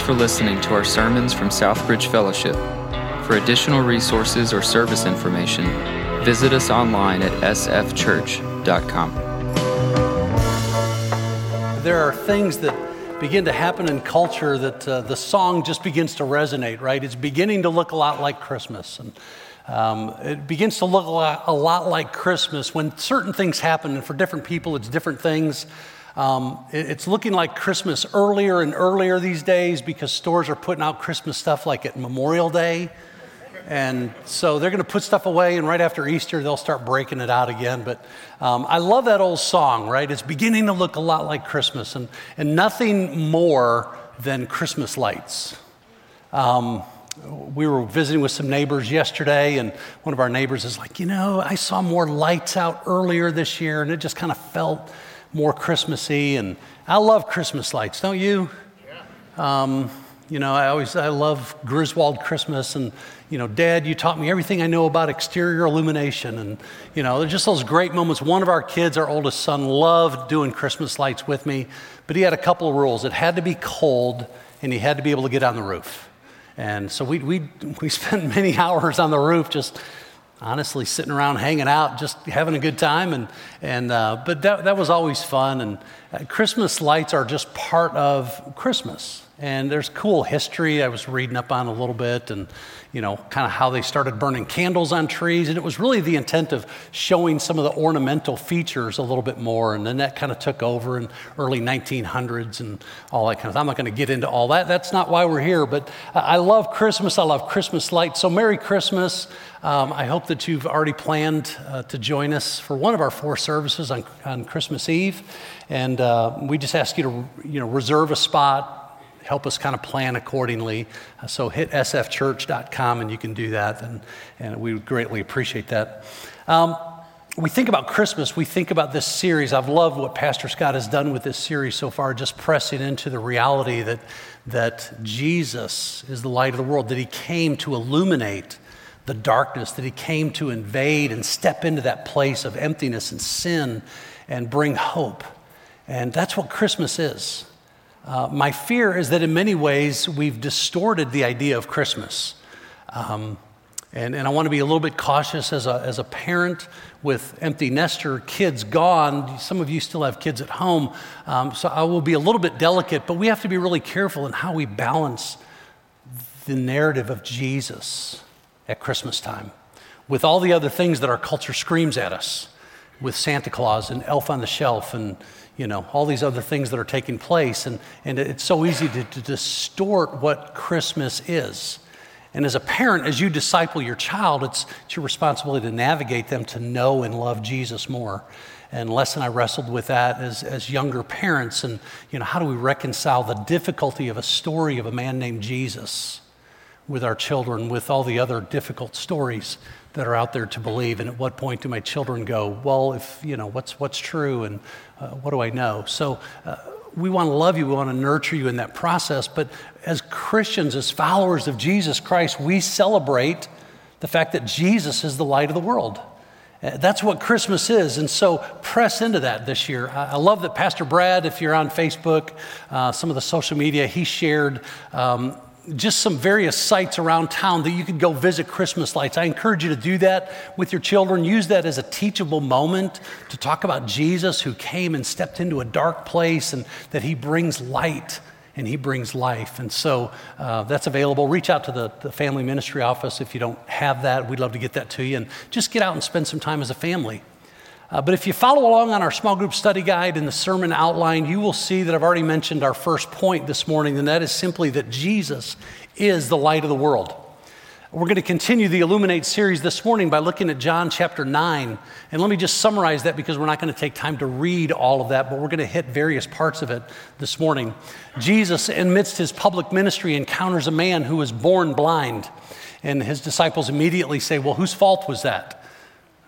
Thanks for listening to our sermons from Southbridge Fellowship. For additional resources or service information, visit us online at sfchurch.com. There are things that begin to happen in culture that uh, the song just begins to resonate, right? It's beginning to look a lot like Christmas. And um, it begins to look a lot, a lot, like Christmas when certain things happen, and for different people, it's different things. Um, it, it's looking like Christmas earlier and earlier these days because stores are putting out Christmas stuff like at Memorial Day. And so they're going to put stuff away, and right after Easter, they'll start breaking it out again. But um, I love that old song, right? It's beginning to look a lot like Christmas, and, and nothing more than Christmas lights. Um, we were visiting with some neighbors yesterday, and one of our neighbors is like, You know, I saw more lights out earlier this year, and it just kind of felt more Christmassy. And I love Christmas lights, don't you? Yeah. Um, you know, I always I love Griswold Christmas, and you know, Dad, you taught me everything I know about exterior illumination, and you know, there's just those great moments. One of our kids, our oldest son, loved doing Christmas lights with me, but he had a couple of rules. It had to be cold, and he had to be able to get on the roof. And so we, we, we spent many hours on the roof just honestly sitting around hanging out, just having a good time. And, and, uh, but that, that was always fun. And uh, Christmas lights are just part of Christmas. And there's cool history I was reading up on a little bit. And you know, kind of how they started burning candles on trees. And it was really the intent of showing some of the ornamental features a little bit more. And then that kind of took over in early 1900s and all that kind of I'm not going to get into all that. That's not why we're here. But I love Christmas. I love Christmas lights. So Merry Christmas. Um, I hope that you've already planned uh, to join us for one of our four services on, on Christmas Eve. And uh, we just ask you to, you know, reserve a spot help us kind of plan accordingly. Uh, so hit sfchurch.com and you can do that, and, and we would greatly appreciate that. Um, we think about Christmas, we think about this series. I've loved what Pastor Scott has done with this series so far, just pressing into the reality that, that Jesus is the light of the world, that he came to illuminate the darkness, that he came to invade and step into that place of emptiness and sin and bring hope. And that's what Christmas is. Uh, my fear is that in many ways we've distorted the idea of Christmas. Um, and, and I want to be a little bit cautious as a, as a parent with empty nester kids gone. Some of you still have kids at home. Um, so I will be a little bit delicate, but we have to be really careful in how we balance the narrative of Jesus at Christmas time with all the other things that our culture screams at us with Santa Claus and Elf on the Shelf and you know, all these other things that are taking place. And, and it's so easy to, to distort what Christmas is. And as a parent, as you disciple your child, it's, it's your responsibility to navigate them to know and love Jesus more. And Les and I wrestled with that as, as younger parents. And, you know, how do we reconcile the difficulty of a story of a man named Jesus with our children, with all the other difficult stories that are out there to believe? And at what point do my children go, well, if, you know, what's, what's true and uh, what do I know? So uh, we want to love you, we want to nurture you in that process. But as Christians, as followers of Jesus Christ, we celebrate the fact that Jesus is the light of the world. Uh, that's what Christmas is. And so press into that this year. I love that Pastor Brad, if you're on Facebook, uh, some of the social media, he shared um, just some various sites around town that you could go visit Christmas lights. I encourage you to do that with your children. Use that as a teachable moment to talk about Jesus who came and stepped into a dark place and that he brings light and he brings life. And so uh, that's available. Reach out to the, the family ministry office if you don't have that. We'd love to get that to you. And just get out and spend some time as a family. Uh, but if you follow along on our small group study guide and the sermon outline, you will see that I've already mentioned our first point this morning, and that is simply that Jesus is the light of the world. We're going to continue the Illuminate series this morning by looking at John chapter 9. And let me just summarize that because we're not going to take time to read all of that, but we're going to hit various parts of it this morning. Jesus, amidst his public ministry, encounters a man who was born blind. And his disciples immediately say, Well, whose fault was that?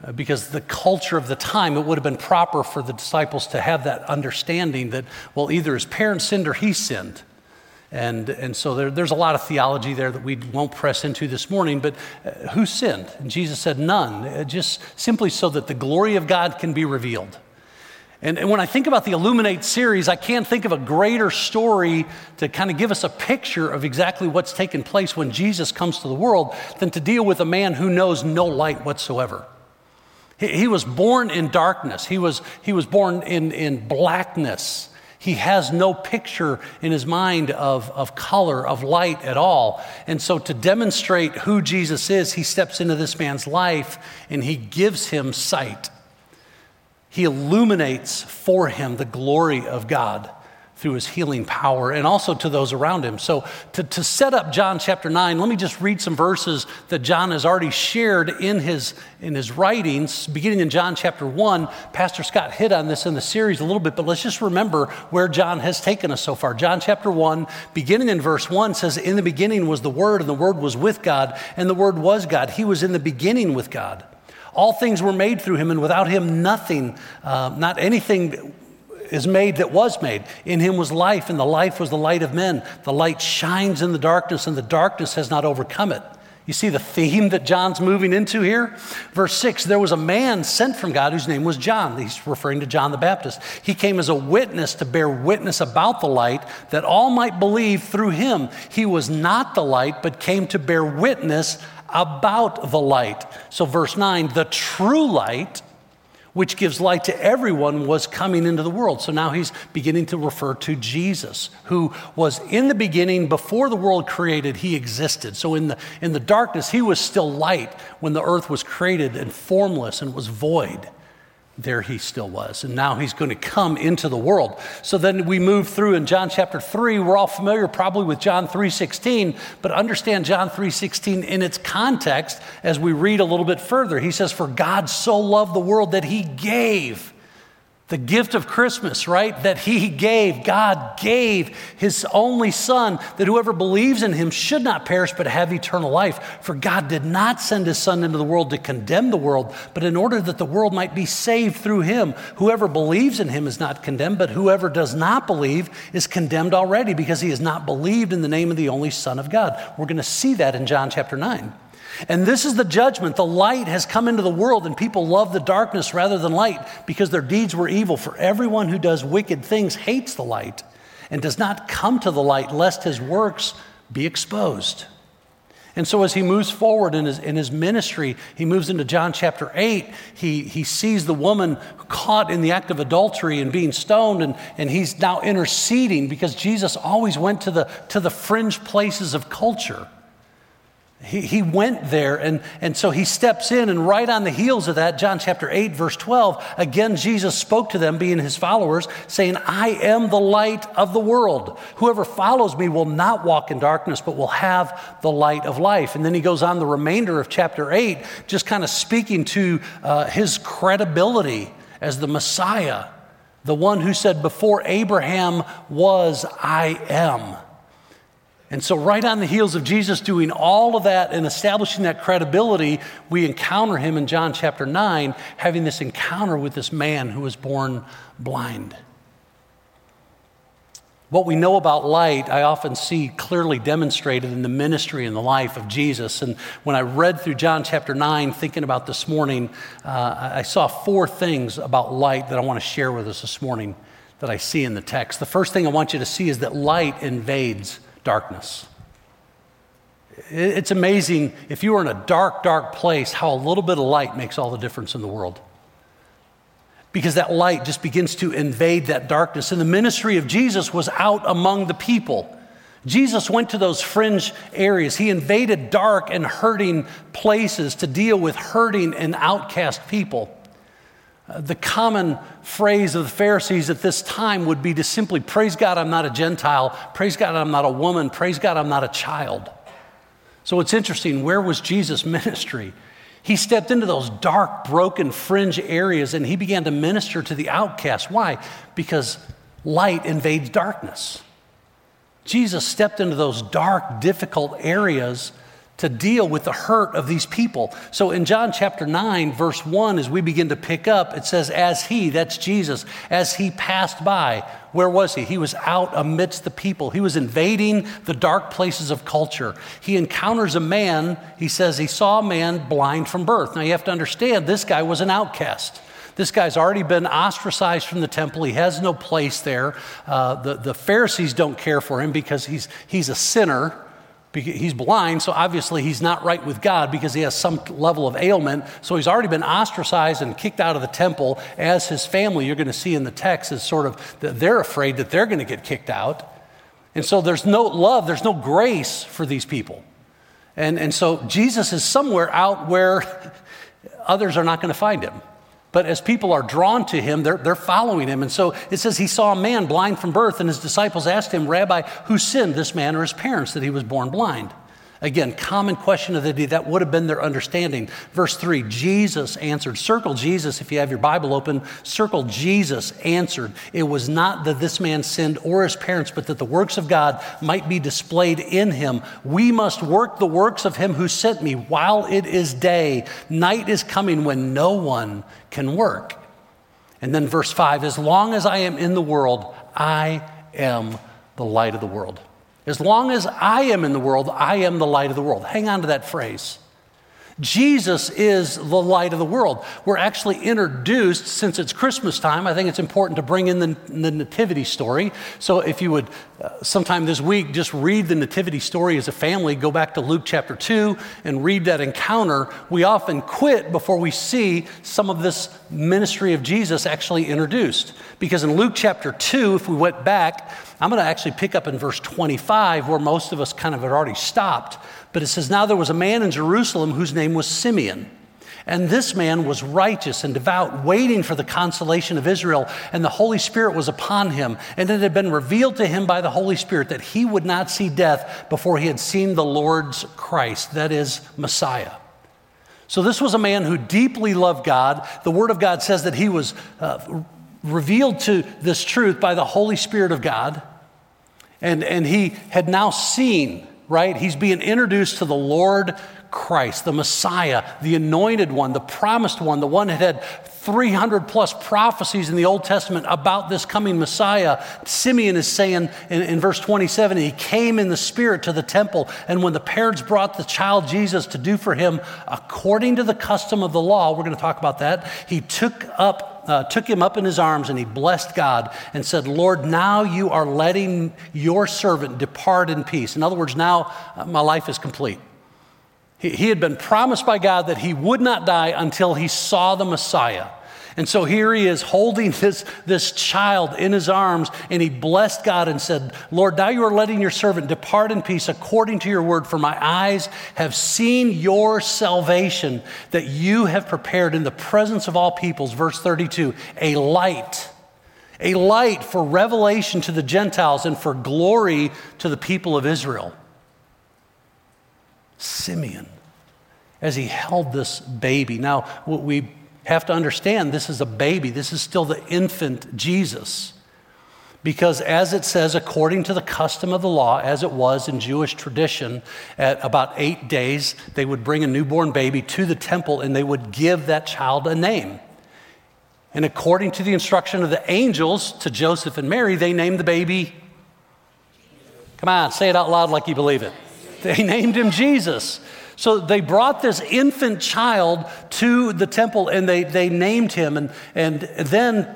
Uh, because the culture of the time, it would have been proper for the disciples to have that understanding that, well, either his parents sinned or he sinned. And, and so there, there's a lot of theology there that we won't press into this morning, but uh, who sinned? And Jesus said, none, uh, just simply so that the glory of God can be revealed. And, and, when I think about the Illuminate series, I can't think of a greater story to kind of give us a picture of exactly what's taken place when Jesus comes to the world than to deal with a man who knows no light whatsoever. He, he was born in darkness, he was, he was born in, in blackness. He has no picture in his mind of, of color, of light at all. And so, to demonstrate who Jesus is, he steps into this man's life and he gives him sight. He illuminates for him the glory of God through his healing power and also to those around him. So, to, to set up John chapter 9, let me just read some verses that John has already shared in his, in his writings, beginning in John chapter 1. Pastor Scott hit on this in the series a little bit, but let's just remember where John has taken us so far. John chapter 1, beginning in verse 1, says, In the beginning was the Word, and the Word was with God, and the Word was God. He was in the beginning with God. All things were made through him, and without him, nothing, uh, not anything is made that was made. In him was life, and the life was the light of men. The light shines in the darkness, and the darkness has not overcome it. You see the theme that John's moving into here? Verse 6 there was a man sent from God whose name was John. He's referring to John the Baptist. He came as a witness to bear witness about the light that all might believe through him. He was not the light, but came to bear witness about the light. So, verse 9 the true light which gives light to everyone, was coming into the world. So now he's beginning to refer to Jesus, who was in the beginning, before the world created, he existed. So in the, in the darkness, he was still light when the earth was created and formless and was void there he still was and now he's going to come into the world. So then we move through in john chapter 3 we're all familiar probably with john 3.16 but understand john 3.16 in its context as we read a little bit further. He says for god so loved the world that he gave the gift of Christmas, right? That He gave, God gave His only Son, that whoever believes in Him should not perish but have eternal life. For God did not send His Son into the world to condemn the world, but in order that the world might be saved through Him. Whoever believes in Him is not condemned, but whoever does not believe is condemned already because he has not believed in the name of the only Son of God. We're going to see that in John chapter 9. And this is the judgment. The light has come into the world, and people love the darkness rather than light because their deeds were evil. For everyone who does wicked things hates the light and does not come to the light, lest his works be exposed. And so, as he moves forward in his, in his ministry, he moves into John chapter 8. He, he sees the woman caught in the act of adultery and being stoned, and, and he's now interceding because Jesus always went to the, to the fringe places of culture. He, he went there, and, and so he steps in, and right on the heels of that, John chapter 8, verse 12, again, Jesus spoke to them, being his followers, saying, I am the light of the world. Whoever follows me will not walk in darkness, but will have the light of life. And then he goes on the remainder of chapter 8, just kind of speaking to uh, his credibility as the Messiah, the one who said, Before Abraham was, I am. And so, right on the heels of Jesus doing all of that and establishing that credibility, we encounter him in John chapter 9, having this encounter with this man who was born blind. What we know about light, I often see clearly demonstrated in the ministry and the life of Jesus. And when I read through John chapter 9, thinking about this morning, uh, I saw four things about light that I want to share with us this morning that I see in the text. The first thing I want you to see is that light invades darkness. It's amazing if you are in a dark, dark place, how a little bit of light makes all the difference in the world. Because that light just begins to invade that darkness. And the ministry of Jesus was out among the people. Jesus went to those fringe areas. He invaded dark and hurting places to deal with hurting and outcast people. The common phrase of the Pharisees at this time would be to simply praise God, I'm not a Gentile. Praise God, I'm not a woman. Praise God, I'm not a child. So it's interesting. Where was Jesus' ministry? He stepped into those dark, broken, fringe areas and he began to minister to the outcast. Why? Because light invades darkness. Jesus stepped into those dark, difficult areas to deal with the hurt of these people. So in John chapter 9, verse 1, as we begin to pick up, it says, As he, that's Jesus, as he passed by, where was he? He was out amidst the people. He was invading the dark places of culture. He encounters a man, he says he saw a man blind from birth. Now you have to understand, this guy was an outcast. This guy's already been ostracized from the temple. He has no place there. Uh, the, the Pharisees don't care for him because he's, he's a sinner. He's blind, so obviously he's not right with God because he has some level of ailment. So he's already been ostracized and kicked out of the temple, as his family, you're going to see in the text, is sort of they're afraid that they're going to get kicked out. And so there's no love, there's no grace for these people. And, and so Jesus is somewhere out where others are not going to find him. But as people are drawn to him, they're, they're following him. And so it says he saw a man blind from birth, and his disciples asked him, Rabbi, who sinned, this man or his parents, that he was born blind? Again, common question of the day. That would have been their understanding. Verse 3 Jesus answered. Circle Jesus if you have your Bible open. Circle Jesus answered. It was not that this man sinned or his parents, but that the works of God might be displayed in him. We must work the works of him who sent me while it is day. Night is coming when no one can work. And then verse 5 As long as I am in the world, I am the light of the world. As long as I am in the world, I am the light of the world. Hang on to that phrase. Jesus is the light of the world. We're actually introduced, since it's Christmas time, I think it's important to bring in the, the nativity story. So if you would, uh, sometime this week, just read the nativity story as a family, go back to Luke chapter 2 and read that encounter. We often quit before we see some of this ministry of Jesus actually introduced. Because in Luke chapter 2, if we went back, I'm going to actually pick up in verse 25, where most of us kind of had already stopped. But it says, Now there was a man in Jerusalem whose name was Simeon. And this man was righteous and devout, waiting for the consolation of Israel, and the Holy Spirit was upon him. And it had been revealed to him by the Holy Spirit that he would not see death before he had seen the Lord's Christ, that is, Messiah. So, this was a man who deeply loved God. The Word of God says that he was uh, revealed to this truth by the Holy Spirit of God. And, and he had now seen right? He's being introduced to the Lord Christ, the Messiah, the anointed one, the promised one, the one that had 300 plus prophecies in the Old Testament about this coming Messiah. Simeon is saying in, in, verse 27 he came in the Spirit to the temple, and when the parents brought the child Jesus to do for him according to the custom of the law, we're going to talk about that, he took up uh, took him up in his arms and he blessed God and said, Lord, now you are letting your servant depart in peace. In other words, now uh, my life is complete. He, he had been promised by God that he would not die until he saw the Messiah. And so here he is holding this, this child in his arms, and he blessed God and said, Lord, now you are letting your servant depart in peace according to your word, for my eyes have seen your salvation that you have prepared in the presence of all peoples. Verse 32 a light, a light for revelation to the Gentiles and for glory to the people of Israel. Simeon, as he held this baby. Now, what we have to understand this is a baby, this is still the infant Jesus. Because, as it says, according to the custom of the law, as it was in Jewish tradition, at about eight days, they would bring a newborn baby to the temple and they would give that child a name. And according to the instruction of the angels to Joseph and Mary, they named the baby. Come on, say it out loud like you believe it. They named him Jesus. So they brought this infant child to the temple and they, they named him. And, and then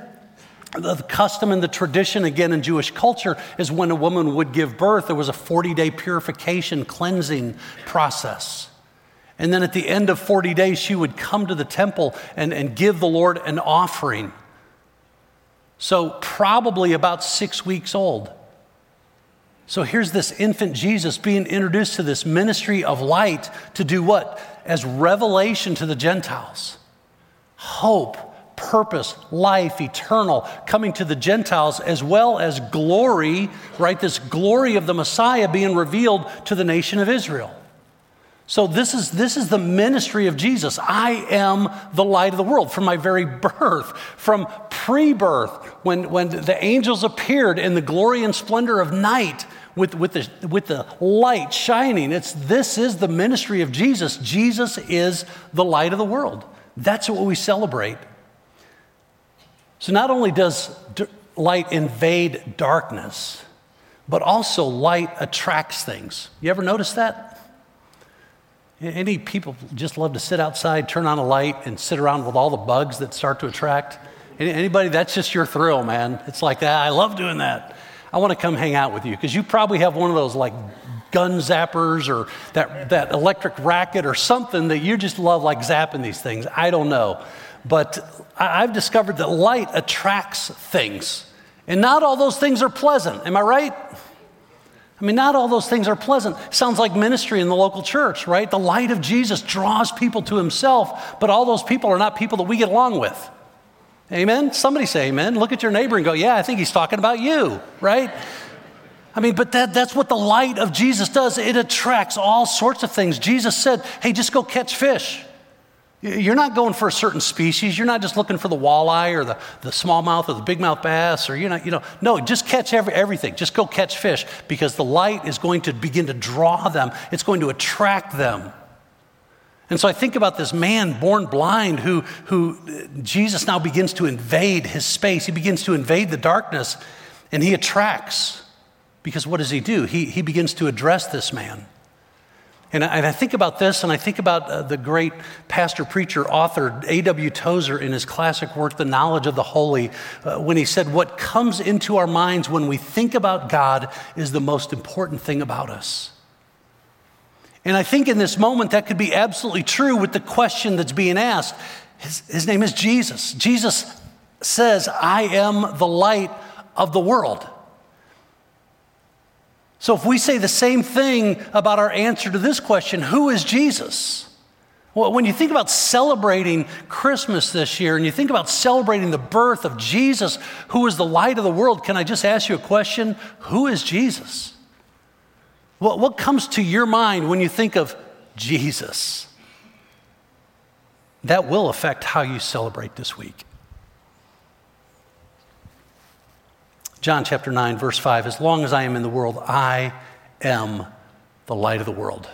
the custom and the tradition, again, in Jewish culture, is when a woman would give birth, there was a 40 day purification, cleansing process. And then at the end of 40 days, she would come to the temple and, and give the Lord an offering. So, probably about six weeks old. So here's this infant Jesus being introduced to this ministry of light to do what? As revelation to the Gentiles. Hope, purpose, life, eternal, coming to the Gentiles, as well as glory, right? This glory of the Messiah being revealed to the nation of Israel. So this is, this is the ministry of Jesus. I am the light of the world from my very birth, from pre birth, when, when the angels appeared in the glory and splendor of night with, with, the, with the light shining. It's, this is the ministry of Jesus. Jesus is the light of the world. That's what we celebrate. So not only does light invade darkness, but also light attracts things. You ever notice that? Any people just love to sit outside, turn on a light, and sit around with all the bugs that start to attract? Anybody, that's just your thrill, man. It's like that. I love doing that. I want to come hang out with you because you probably have one of those like gun zappers or that, that electric racket or something that you just love like zapping these things. I don't know. But I've discovered that light attracts things. And not all those things are pleasant. Am I right? I mean, not all those things are pleasant. Sounds like ministry in the local church, right? The light of Jesus draws people to himself, but all those people are not people that we get along with. Amen? Somebody say amen. Look at your neighbor and go, yeah, I think he's talking about you, right? I mean, but that, that's what the light of Jesus does. It attracts all sorts of things. Jesus said, hey, just go catch fish. You're not going for a certain species. You're not just looking for the walleye or the, the smallmouth or the bigmouth bass or, you know, you know, no, just catch every, everything. Just go catch fish because the light is going to begin to draw them. It's going to attract them. And so I think about this man born blind who, who Jesus now begins to invade his space. He begins to invade the darkness and he attracts. Because what does he do? He, he begins to address this man. And I, and I think about this, and I think about uh, the great pastor, preacher, author A.W. Tozer in his classic work, The Knowledge of the Holy, uh, when he said, What comes into our minds when we think about God is the most important thing about us. And I think in this moment that could be absolutely true with the question that's being asked. His, his name is Jesus. Jesus says, I am the light of the world. So, if we say the same thing about our answer to this question, who is Jesus? Well, when you think about celebrating Christmas this year and you think about celebrating the birth of Jesus, who is the light of the world, can I just ask you a question? Who is Jesus? What, what comes to your mind when you think of Jesus? That will affect how you celebrate this week. John chapter 9, verse 5 As long as I am in the world, I am the light of the world.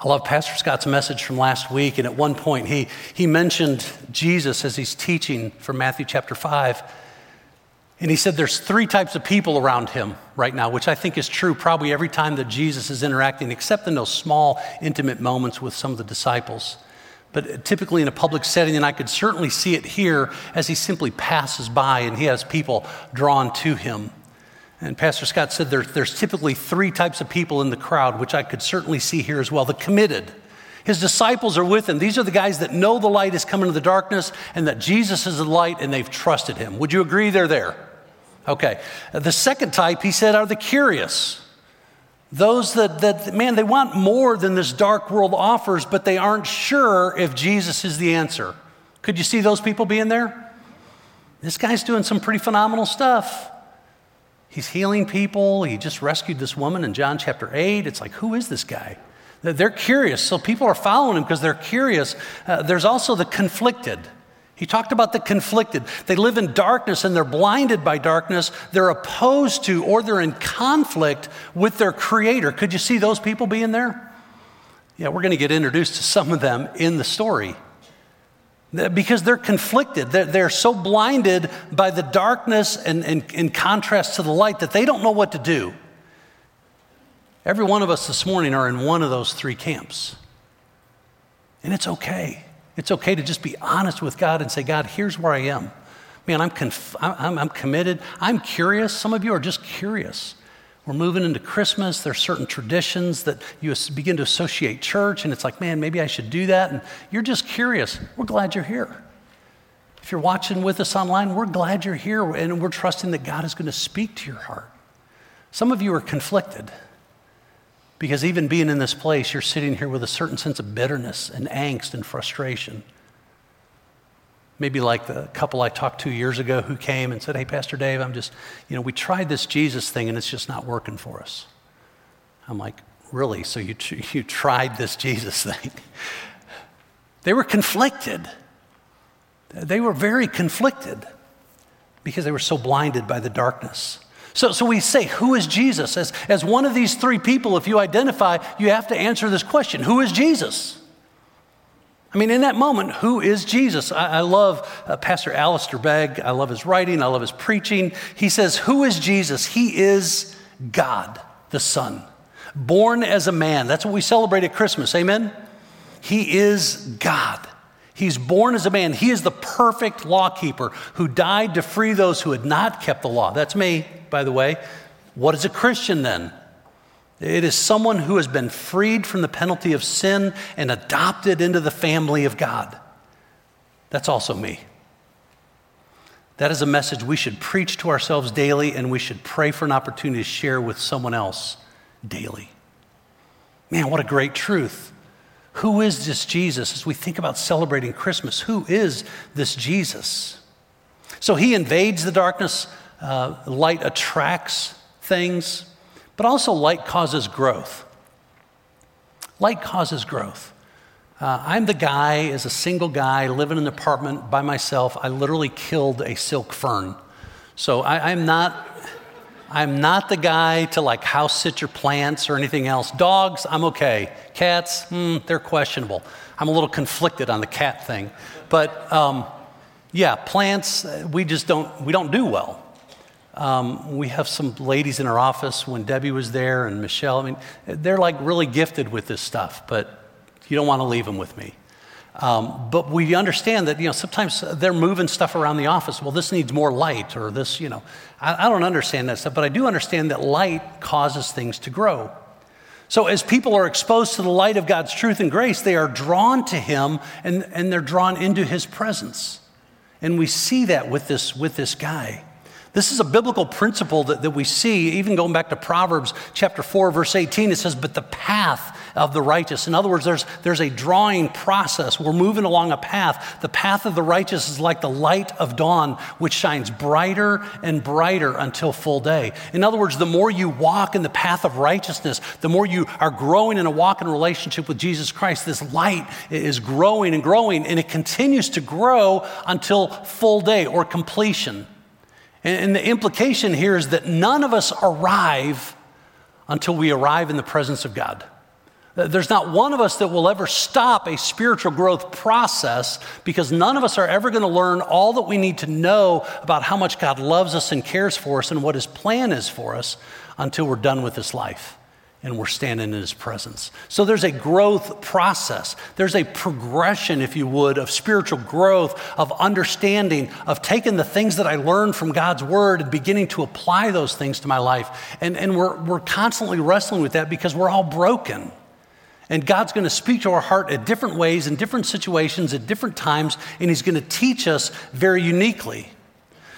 I love Pastor Scott's message from last week, and at one point he, he mentioned Jesus as he's teaching from Matthew chapter 5. And he said there's three types of people around him right now, which I think is true probably every time that Jesus is interacting, except in those small, intimate moments with some of the disciples but typically in a public setting, and I could certainly see it here as he simply passes by and he has people drawn to him. And Pastor Scott said there, there's typically three types of people in the crowd, which I could certainly see here as well. The committed. His disciples are with him. These are the guys that know the light is coming to the darkness and that Jesus is the light and they've trusted him. Would you agree they're there? Okay. The second type, he said, are the curious. Those that, that, man, they want more than this dark world offers, but they aren't sure if Jesus is the answer. Could you see those people being there? This guy's doing some pretty phenomenal stuff. He's healing people. He just rescued this woman in John chapter 8. It's like, who is this guy? They're curious. So people are following him because they're curious. Uh, there's also the conflicted. He talked about the conflicted. They live in darkness and they're blinded by darkness. They're opposed to or they're in conflict with their creator. Could you see those people being there? Yeah, we're going to get introduced to some of them in the story. Because they're conflicted. They're, they're so blinded by the darkness and in contrast to the light that they don't know what to do. Every one of us this morning are in one of those three camps. And it's okay. It's okay to just be honest with God and say, God, here's where I am. Man, I'm, conf- I'm, I'm committed. I'm curious. Some of you are just curious. We're moving into Christmas. There's certain traditions that you begin to associate church, and it's like, man, maybe I should do that. And you're just curious. We're glad you're here. If you're watching with us online, we're glad you're here, and we're trusting that God is going to speak to your heart. Some of you are conflicted. Because even being in this place, you're sitting here with a certain sense of bitterness and angst and frustration. Maybe like the couple I talked to years ago who came and said, Hey, Pastor Dave, I'm just, you know, we tried this Jesus thing and it's just not working for us. I'm like, Really? So you, you tried this Jesus thing? they were conflicted. They were very conflicted because they were so blinded by the darkness. So, so we say, Who is Jesus? As, as one of these three people, if you identify, you have to answer this question Who is Jesus? I mean, in that moment, who is Jesus? I, I love uh, Pastor Alistair Begg. I love his writing. I love his preaching. He says, Who is Jesus? He is God, the Son, born as a man. That's what we celebrate at Christmas. Amen? He is God. He's born as a man. He is the perfect law keeper who died to free those who had not kept the law. That's me, by the way. What is a Christian then? It is someone who has been freed from the penalty of sin and adopted into the family of God. That's also me. That is a message we should preach to ourselves daily, and we should pray for an opportunity to share with someone else daily. Man, what a great truth. Who is this Jesus as we think about celebrating Christmas? Who is this Jesus? So he invades the darkness, uh, light attracts things, but also light causes growth. Light causes growth. Uh, I'm the guy, as a single guy, living in an apartment by myself. I literally killed a silk fern. So I, I'm not I'm not the guy to like house sit your plants or anything else. Dogs, I'm okay. Cats, hmm, they're questionable. I'm a little conflicted on the cat thing. But um, yeah, plants, we just don't, we don't do well. Um, we have some ladies in our office when Debbie was there and Michelle. I mean, they're like really gifted with this stuff, but you don't want to leave them with me. Um, but we understand that, you know, sometimes they're moving stuff around the office. Well, this needs more light, or this, you know. I, I don't understand that stuff, but I do understand that light causes things to grow. So, as people are exposed to the light of God's truth and grace, they are drawn to Him and, and they're drawn into His presence. And we see that with this, with this guy. This is a biblical principle that, that we see, even going back to Proverbs chapter 4, verse 18. It says, But the path of the righteous. In other words, there's, there's a drawing process. We're moving along a path. The path of the righteous is like the light of dawn, which shines brighter and brighter until full day. In other words, the more you walk in the path of righteousness, the more you are growing in a walk in relationship with Jesus Christ. This light is growing and growing, and it continues to grow until full day or completion. And the implication here is that none of us arrive until we arrive in the presence of God. Uh, there's not one of us that will ever stop a spiritual growth process because none of us are ever going to learn all that we need to know about how much God loves us and cares for us and what His plan is for us until we're done with this life and we're standing in his presence. So there's a growth process. There's a progression, if you would, of spiritual growth, of understanding, of taking the things that I learned from God's word and beginning to apply those things to my life. And, and we're, we're constantly wrestling with that because we're all broken. And God's going to speak to our heart at different ways, in different situations, at different times, and He's going to teach us very uniquely.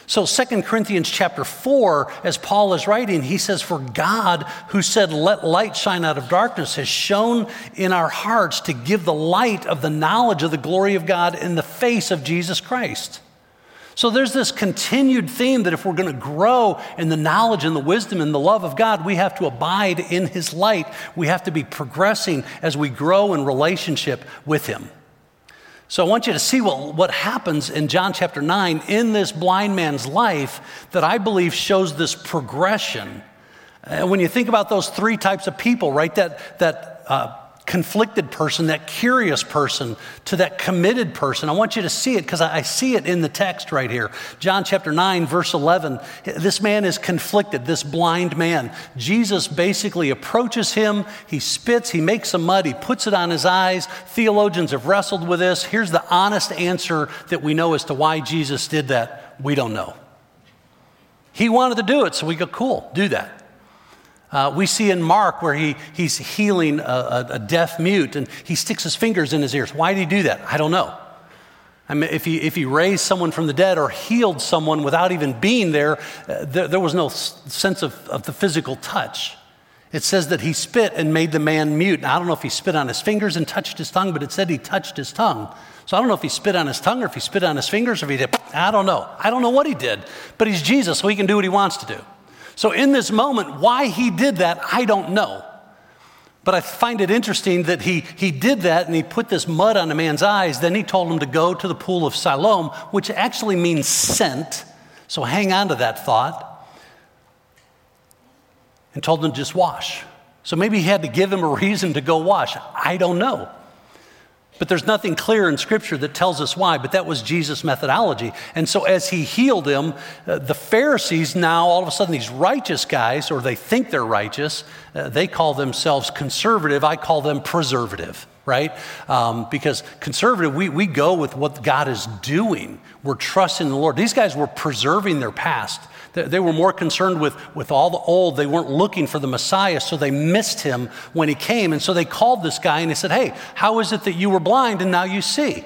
So 2 Corinthians chapter 4, as Paul is writing, he says, For God, who said, Let light shine out of darkness, has shown in our hearts to give the light of the knowledge of the glory of God in the face of Jesus Christ. So there's this continued theme that if we're going to grow in the knowledge and the wisdom and the love of God, we have to abide in His light. We have to be progressing as we grow in relationship with Him. So I want you to see what, what happens in John chapter 9 in this blind man's life that I believe shows this progression. And when you think about those three types of people, right, that, that uh, conflicted person, that curious person, to that committed person. I want you to see it because I see it in the text right here. John chapter 9, verse 11. This man is conflicted, this blind man. Jesus basically approaches him. He spits, he makes some mud, he puts it on his eyes. Theologians have wrestled with this. Here's the honest answer that we know as to why Jesus did that. We don't know. He wanted to do it, so we go, cool, do that. Uh, we see in Mark where he, he's healing a, a, a, deaf mute and he sticks his fingers in his ears. Why did he do that? I don't know. I mean, if he, if he raised someone from the dead or healed someone without even being there, uh, there, there, was no sense of, of the physical touch. It says that he spit and made the man mute. Now, I don't know if he spit on his fingers and touched his tongue, but it said he touched his tongue. So I don't know if he spit on his tongue or if he spit on his fingers or if he did. I don't know. I don't know what he did. But he's Jesus, so he can do what he wants to do. So, in this moment, why he did that, I don't know. But I find it interesting that he, he did that and he put this mud on a man's eyes. Then he told him to go to the pool of Siloam, which actually means sent. So hang on to that thought. and told him to just wash. So maybe he had to give him a reason to go wash. I don't know. But there's nothing clear in Scripture that tells us why, but that was Jesus' methodology. And so as he healed him, uh, the Pharisees now, all of a sudden, these righteous guys, or they think they're righteous, uh, they call themselves conservative. I call them preservative, right? Um, because conservative, we, we go with what God is doing. We're trusting the Lord. These guys were preserving their past. They were more concerned with, with all the old. They weren't looking for the Messiah, so they missed him when he came. And so they called this guy and they said, Hey, how is it that you were blind and now you see?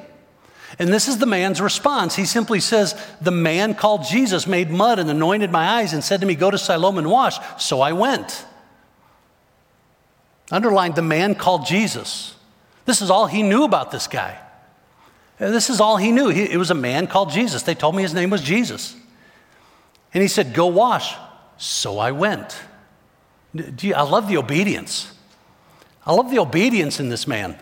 And this is the man's response. He simply says, The man called Jesus made mud and anointed my eyes and said to me, Go to Siloam and wash. So I went. Underlined the man called Jesus. This is all he knew about this guy. This is all he knew. He, it was a man called Jesus. They told me his name was Jesus. And he said, Go wash. So I went. You, I love the obedience. I love the obedience in this man.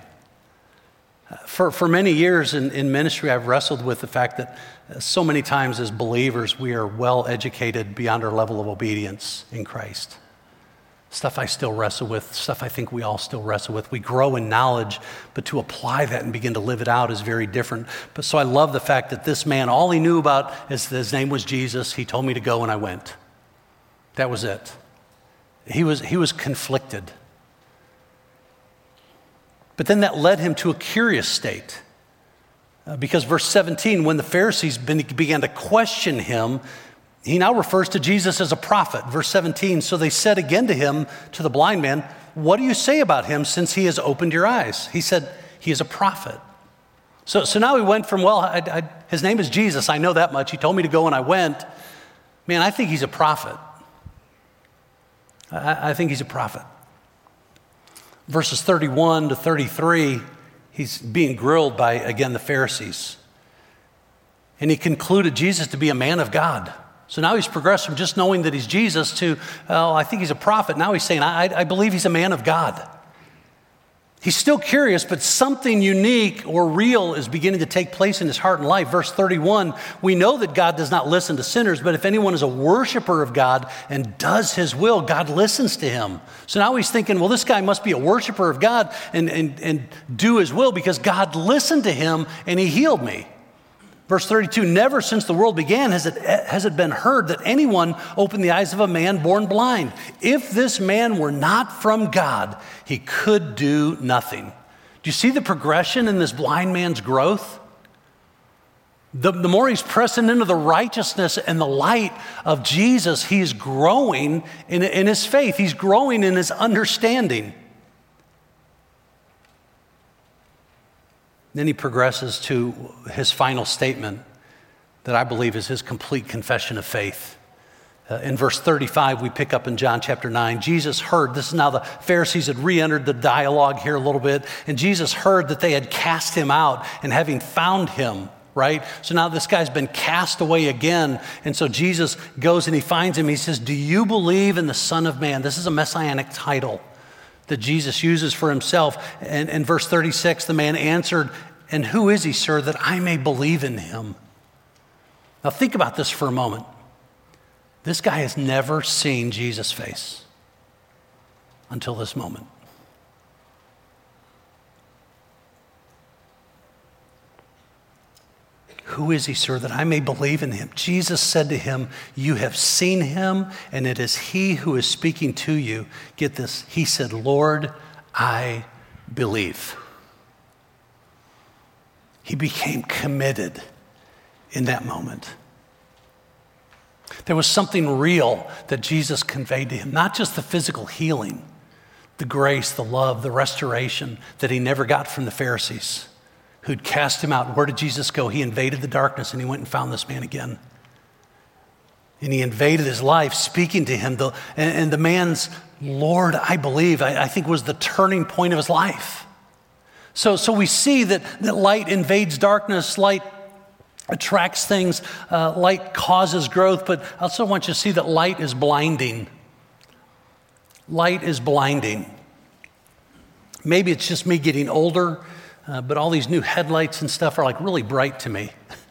Uh, for, for many years in, in ministry, I've wrestled with the fact that uh, so many times as believers, we are well educated beyond our level of obedience in Christ stuff I still wrestle with, stuff I think we all still wrestle with. We grow in knowledge, but to apply that and begin to live it out is very different. But so I love the fact that this man, all he knew about is his name was Jesus. He told me to go and I went. That was it. He was, he was conflicted. But then that led him to a curious state. Uh, because verse 17, when the Pharisees began to question him, he now refers to Jesus as a prophet. Verse 17 So they said again to him, to the blind man, What do you say about him since he has opened your eyes? He said, He is a prophet. So, so now he went from, Well, I, I, his name is Jesus. I know that much. He told me to go and I went. Man, I think he's a prophet. I, I think he's a prophet. Verses 31 to 33, he's being grilled by, again, the Pharisees. And he concluded Jesus to be a man of God. So now he's progressed from just knowing that he's Jesus to, oh, I think he's a prophet. Now he's saying, I, I believe he's a man of God. He's still curious, but something unique or real is beginning to take place in his heart and life. Verse 31 we know that God does not listen to sinners, but if anyone is a worshiper of God and does his will, God listens to him. So now he's thinking, well, this guy must be a worshiper of God and, and, and do his will because God listened to him and he healed me. Verse 32 Never since the world began has it, has it been heard that anyone opened the eyes of a man born blind. If this man were not from God, he could do nothing. Do you see the progression in this blind man's growth? The, the more he's pressing into the righteousness and the light of Jesus, he's growing in, in his faith, he's growing in his understanding. Then he progresses to his final statement that I believe is his complete confession of faith. Uh, in verse 35, we pick up in John chapter 9. Jesus heard, this is now the Pharisees had re entered the dialogue here a little bit, and Jesus heard that they had cast him out, and having found him, right? So now this guy's been cast away again. And so Jesus goes and he finds him. He says, Do you believe in the Son of Man? This is a messianic title that Jesus uses for himself. And in verse 36, the man answered, And who is he, sir, that I may believe in him? Now think about this for a moment. This guy has never seen Jesus' face until this moment. Who is he, sir, that I may believe in him? Jesus said to him, You have seen him, and it is he who is speaking to you. Get this. He said, Lord, I believe. He became committed in that moment. There was something real that Jesus conveyed to him, not just the physical healing, the grace, the love, the restoration that he never got from the Pharisees who'd cast him out. Where did Jesus go? He invaded the darkness and he went and found this man again. And he invaded his life, speaking to him. The, and, and, the man's, Lord, I believe, I, I, think was the turning point of his life. So, so we see that, that light invades darkness, light attracts things, uh, light causes growth, but I also want you to see that light is blinding. Light is blinding. Maybe it's just me getting older uh, but all these new headlights and stuff are like really bright to me.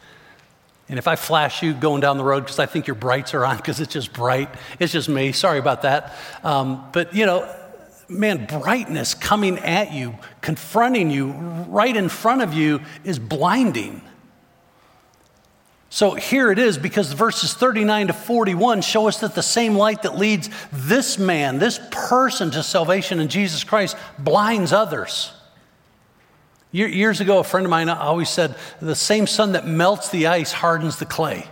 And if I flash you going down the road because I think your brights are on because it's just bright, it's just me. Sorry about that. Um, but, you know, man, brightness coming at you, confronting you right in front of you is blinding. So here it is because verses 39 to 41 show us that the same light that leads this man, this person to salvation in Jesus Christ, blinds others. Years ago, a friend of mine always said, the same sun that melts the ice hardens the clay.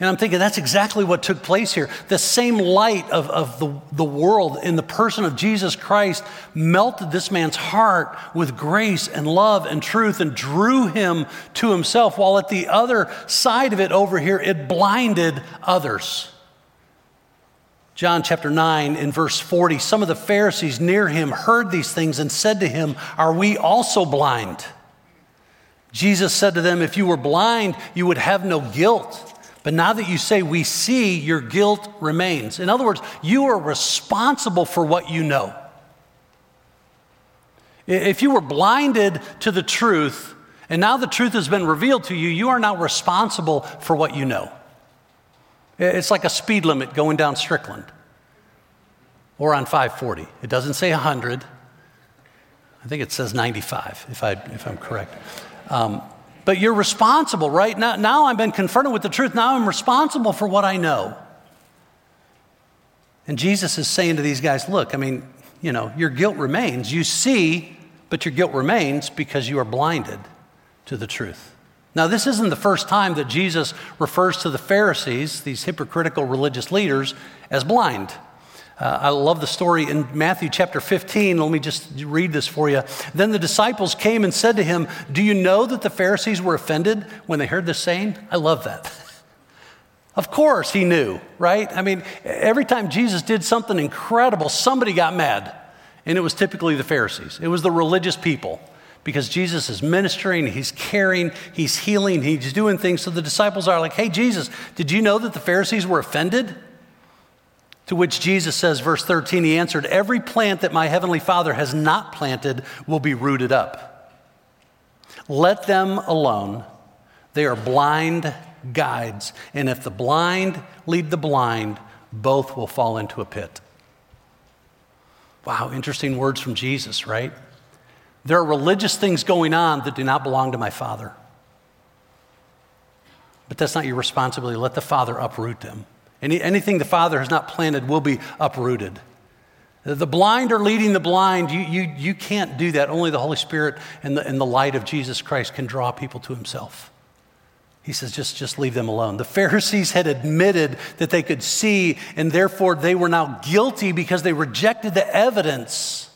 And I'm thinking that's exactly what took place here. The same light of, of the, the world in the person of Jesus Christ melted this man's heart with grace and love and truth and drew him to himself, while at the other side of it over here, it blinded others. John chapter 9 in verse 40, some of the Pharisees near him heard these things and said to him, Are we also blind? Jesus said to them, If you were blind, you would have no guilt. But now that you say we see, your guilt remains. In other words, you are responsible for what you know. If you were blinded to the truth, and now the truth has been revealed to you, you are now responsible for what you know. It's like a speed limit going down Strickland or on 540. It doesn't say 100. I think it says 95, if, I, if I'm correct. Um, but you're responsible, right? Now, now I've been confronted with the truth. Now I'm responsible for what I know. And Jesus is saying to these guys, look, I mean, you know, your guilt remains. You see, but your guilt remains because you are blinded to the truth. Now, this isn't the first time that Jesus refers to the Pharisees, these hypocritical religious leaders, as blind. Uh, I love the story in Matthew chapter 15. Let me just read this for you. Then the disciples came and said to him, Do you know that the Pharisees were offended when they heard this saying? I love that. of course, he knew, right? I mean, every time Jesus did something incredible, somebody got mad. And it was typically the Pharisees, it was the religious people because Jesus is ministering, he's caring, he's healing, he's doing things. So the disciples are like, Hey, Jesus, did you know that the Pharisees were offended? To which Jesus says, verse 13, he answered, Every plant that my heavenly Father has not planted will be rooted up. Let them alone. They are blind guides. And if the blind lead the blind, both will fall into a pit. Wow, interesting words from Jesus, right? There are religious things going on that do not belong to my Father. But that's not your responsibility. Let the Father uproot them. Any, anything the Father has not planted will be uprooted. The blind are leading the blind. You, you, you can't do that. Only the Holy Spirit and the, and the light of Jesus Christ can draw people to Himself. He says, just, just leave them alone. The Pharisees had admitted that they could see, and therefore they were now guilty because they rejected the evidence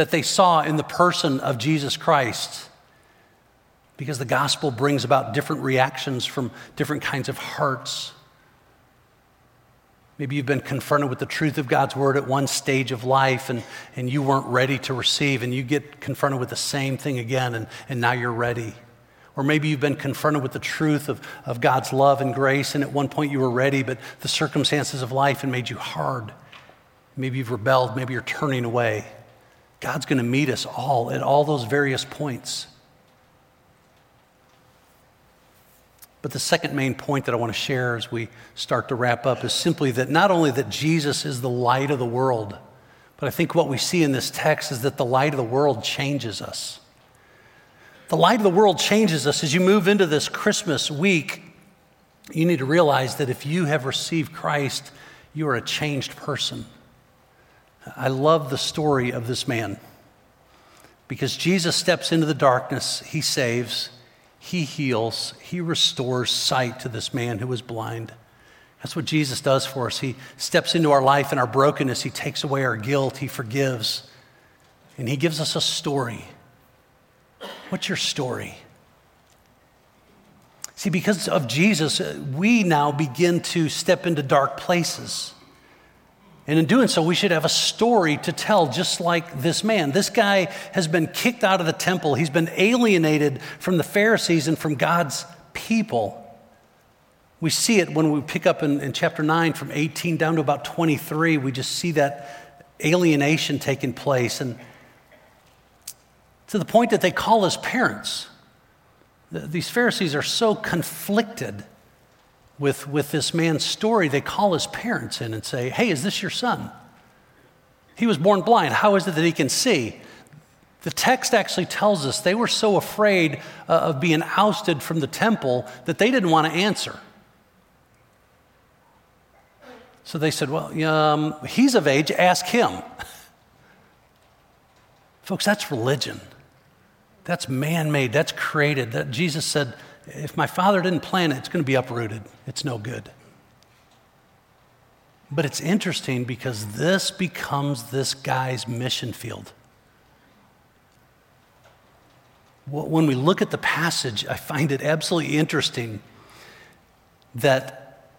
that they saw in the person of Jesus Christ. Because the gospel brings about different reactions from different kinds of hearts. Maybe you've been confronted with the truth of God's word at one stage of life and, and you weren't ready to receive, and you get confronted with the same thing again, and, and now you're ready. Or maybe you've been confronted with the truth of, of God's love and grace, and at one point you were ready, but the circumstances of life had made you hard. Maybe you've rebelled, maybe you're turning away. God's going to meet us all at all those various points. But the second main point that I want to share as we start to wrap up is simply that not only that Jesus is the light of the world, but I think what we see in this text is that the light of the world changes us. The light of the world changes us as you move into this Christmas week. You need to realize that if you have received Christ, you are a changed person. I love the story of this man because Jesus steps into the darkness, he saves, he heals, he restores sight to this man who was blind. That's what Jesus does for us. He steps into our life and our brokenness, he takes away our guilt, he forgives, and he gives us a story. What's your story? See, because of Jesus, we now begin to step into dark places. And in doing so, we should have a story to tell, just like this man. This guy has been kicked out of the temple, he's been alienated from the Pharisees and from God's people. We see it when we pick up in, in chapter 9 from 18 down to about 23. We just see that alienation taking place. And to the point that they call his parents. these Pharisees are so conflicted with, with this man's story, they call his parents in and say, Hey, is this your son? He was born blind. How is it that he can see? The text actually tells us they were so afraid uh, of being ousted from the temple that they didn't want to answer. So they said, Well, um, he's of age, ask him. Folks, that's religion. That's man made, that's created. That Jesus said, if my father didn't plant it, it's going to be uprooted. It's no good. But it's interesting because this becomes this guy's mission field. When we look at the passage, I find it absolutely interesting that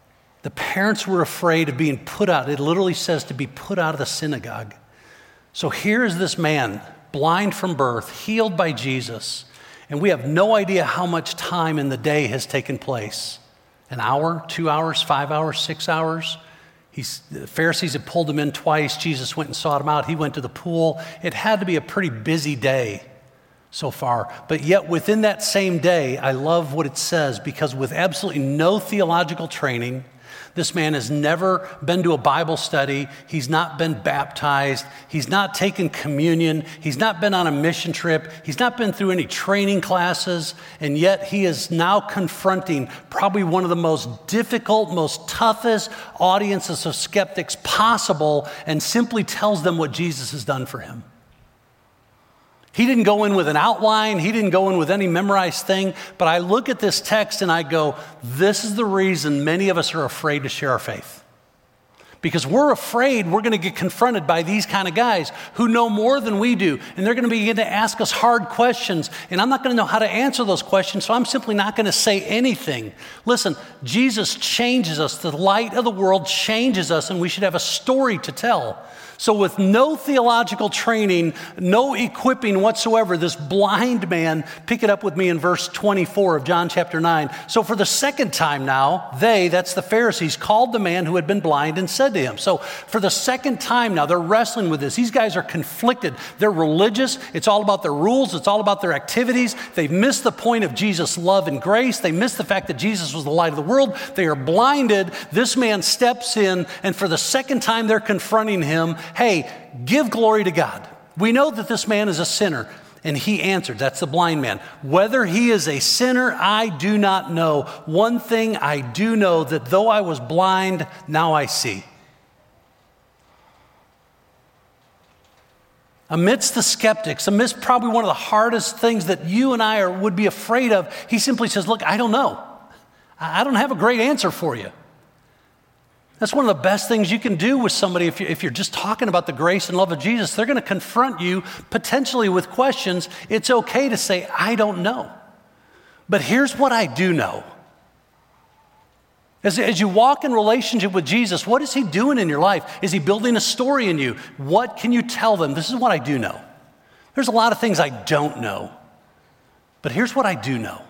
the parents were afraid of being put out. It literally says to be put out of the synagogue. So here's this man, blind from birth, healed by Jesus and we have no idea how much time in the day has taken place an hour, two hours, five hours, six hours. He's, the Pharisees had pulled him in twice. Jesus went and sought him out. He went to the pool. It had to be a pretty busy day so far. But yet, within that same day, I love what it says because with absolutely no theological training, this man has never been to a Bible study. He's not been baptized. He's not taken communion. He's not been on a mission trip. He's not been through any training classes. And yet he is now confronting probably one of the most difficult, most toughest audiences of skeptics possible and simply tells them what Jesus has done for him. He didn't go in with an outline, he didn't go in with any memorized thing, but I look at this text and I go, this is the reason many of us are afraid to share our faith. Because we're afraid we're going to get confronted by these kind of guys who know more than we do. And they're going to begin to ask us hard questions. And I'm not going to know how to answer those questions, so I'm simply not going to say anything. Listen, Jesus changes us. The light of the world changes us, and we should have a story to tell. So, with no theological training, no equipping whatsoever, this blind man, pick it up with me in verse 24 of John chapter 9. So, for the second time now, they, that's the Pharisees, called the man who had been blind and said to him. So, for the second time now, they're wrestling with this. These guys are conflicted. They're religious. It's all about their rules, it's all about their activities. They've missed the point of Jesus' love and grace. They missed the fact that Jesus was the light of the world. They are blinded. This man steps in, and for the second time, they're confronting him hey, give glory to God. We know that this man is a sinner. And he answered, that's the blind man. Whether he is a sinner, I do not know. One thing I do know that though I was blind, now I see. Amidst the skeptics, amidst probably one of the hardest things that you and I are, would be afraid of, he simply says, Look, I don't know. I don't have a great answer for you. That's one of the best things you can do with somebody if, you, are just talking about the grace and love of Jesus. They're going to confront you potentially with questions. It's okay to say, I don't know. But here's what I do know. As, as you walk in relationship with Jesus, what is He doing in your life? Is He building a story in you? What can you tell them? This is what I do know. There's a lot of things I don't know, but here's what I do know.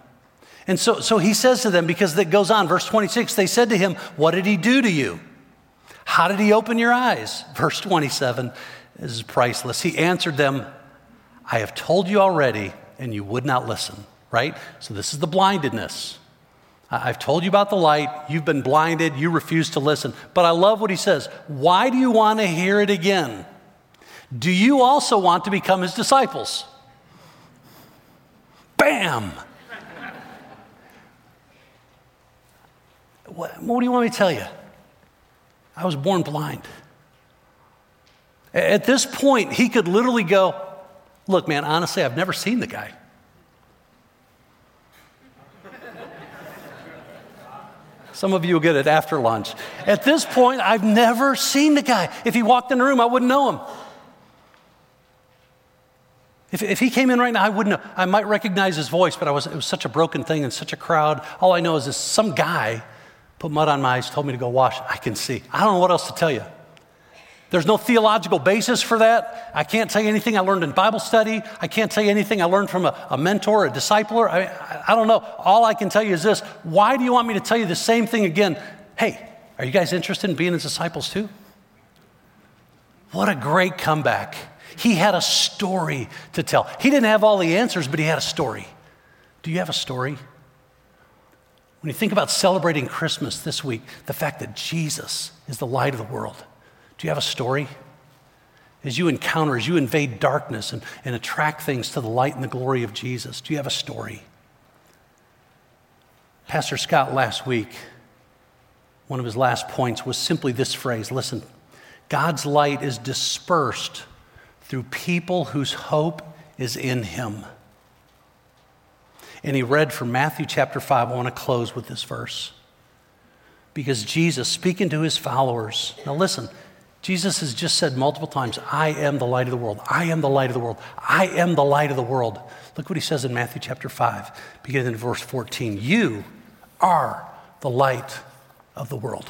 And so, so he says to them, because it goes on, verse 26, they said to him, What did he do to you? How did he open your eyes? Verse 27 is priceless. He answered them, I have told you already, and you would not listen, right? So this is the blindedness. I've told you about the light. You've been blinded. You refuse to listen. But I love what he says. Why do you want to hear it again? Do you also want to become his disciples? Bam! What, what do you want me to tell you? I was born blind. At this point, he could literally go, Look, man, honestly, I've never seen the guy. Some of you will get it after lunch. At this point, I've never seen the guy. If he walked in the room, I wouldn't know him. If, if he came in right now, I wouldn't know. I might recognize his voice, but I was, it was such a broken thing and such a crowd. All I know is this some guy put mud on my eyes, told me to go wash. I can see. I don't know what else to tell you. There's no theological basis for that. I can't tell you anything I learned in Bible study. I can't tell you anything I learned from a, a mentor, a discipler. I, I, I don't know. All I can tell you is this why do you want me to tell you the same thing again? Hey, are you guys interested in being his disciples too? What a great comeback. He had a story to tell. He didn't have all the answers, but he had a story. Do you have a story? When you think about celebrating Christmas this week, the fact that Jesus is the light of the world, do you have a story? As you encounter, as you invade darkness and, and attract things to the light and the glory of Jesus, do you have a story? Pastor Scott last week, one of his last points was simply this phrase listen, God's light is dispersed through people whose hope is in him. And he read from Matthew chapter 5. I want to close with this verse. Because Jesus, speaking to his followers, now listen, Jesus has just said multiple times, I am the light of the world. I am the light of the world. I am the light of the world. Look what he says in Matthew chapter 5, beginning in verse 14. You are the light of the world.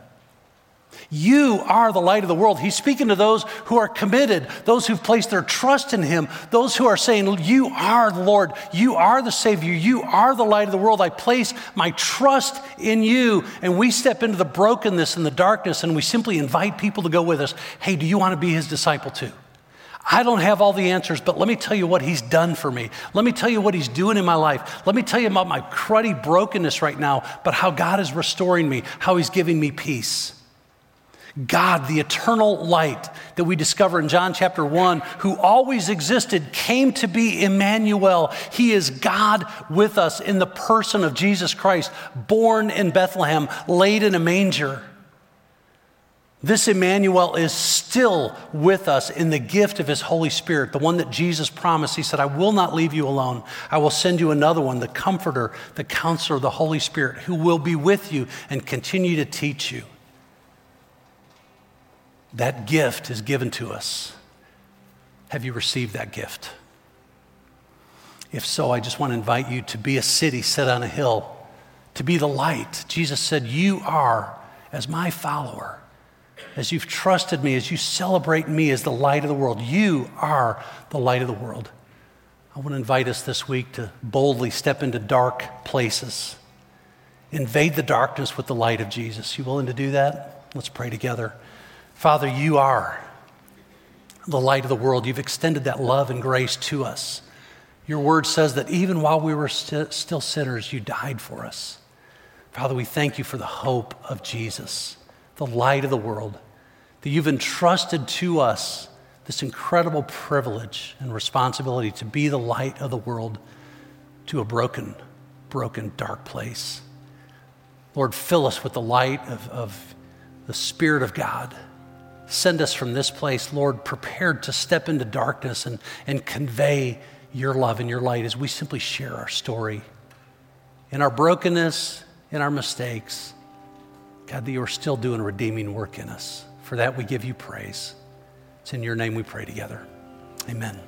You are the light of the world. He's speaking to those who are committed, those who've placed their trust in Him, those who are saying, You are the Lord, you are the Savior, you are the light of the world. I place my trust in you. And we step into the brokenness and the darkness and we simply invite people to go with us. Hey, do you want to be His disciple too? I don't have all the answers, but let me tell you what he's done for me. Let me tell you what he's doing in my life. Let me tell you about my cruddy brokenness right now, but how God is restoring me, how he's giving me peace. God, the eternal light that we discover in John chapter 1, who always existed, came to be Emmanuel. He is God with us in the person of Jesus Christ, born in Bethlehem, laid in a manger. This Emmanuel is still with us in the gift of his Holy Spirit, the one that Jesus promised. He said, I will not leave you alone. I will send you another one, the Comforter, the Counselor, the Holy Spirit, who will be with you and continue to teach you. That gift is given to us. Have you received that gift? If so, I just want to invite you to be a city set on a hill, to be the light. Jesus said, You are, as my follower, as you've trusted me, as you celebrate me as the light of the world, you are the light of the world. I want to invite us this week to boldly step into dark places, invade the darkness with the light of Jesus. You willing to do that? Let's pray together. Father, you are the light of the world. You've extended that love and grace to us. Your word says that even while we were st- still sinners, you died for us. Father, we thank you for the hope of Jesus, the light of the world, that you've entrusted to us this incredible privilege and responsibility to be the light of the world to a broken, broken, dark place. Lord, fill us with the light of, of the Spirit of God Send us from this place, Lord, prepared to step into darkness and, and convey your love and your light as we simply share our story. In our brokenness, in our mistakes, God, that you are still doing redeeming work in us. For that, we give you praise. It's in your name we pray together. Amen.